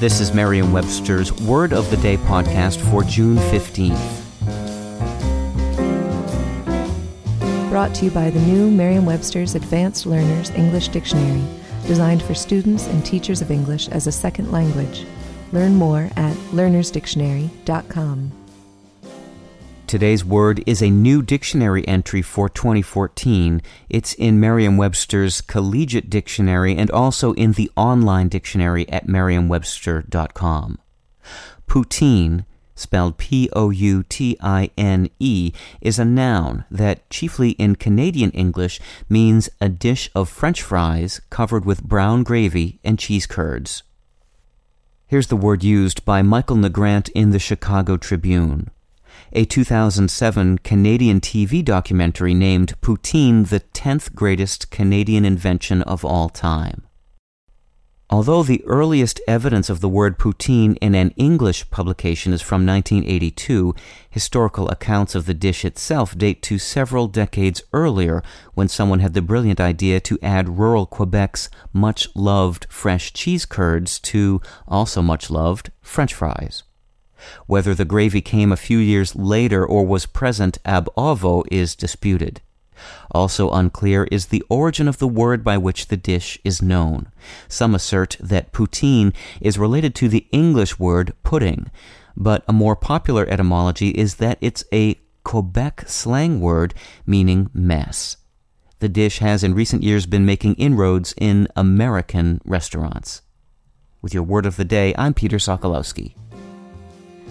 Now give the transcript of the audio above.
This is Merriam-Webster's Word of the Day podcast for June 15th. Brought to you by the new Merriam-Webster's Advanced Learners English Dictionary, designed for students and teachers of English as a second language. Learn more at learnersdictionary.com. Today's word is a new dictionary entry for 2014. It's in Merriam Webster's Collegiate Dictionary and also in the online dictionary at merriam-webster.com. Poutine, spelled P O U T I N E, is a noun that, chiefly in Canadian English, means a dish of French fries covered with brown gravy and cheese curds. Here's the word used by Michael Nagrant in the Chicago Tribune. A 2007 Canadian TV documentary named Poutine the 10th greatest Canadian invention of all time. Although the earliest evidence of the word poutine in an English publication is from 1982, historical accounts of the dish itself date to several decades earlier when someone had the brilliant idea to add rural Quebec's much loved fresh cheese curds to also much loved French fries. Whether the gravy came a few years later or was present ab ovo is disputed. Also unclear is the origin of the word by which the dish is known. Some assert that poutine is related to the English word pudding, but a more popular etymology is that it's a Quebec slang word meaning mess. The dish has in recent years been making inroads in American restaurants. With your word of the day, I'm Peter Sokolowski.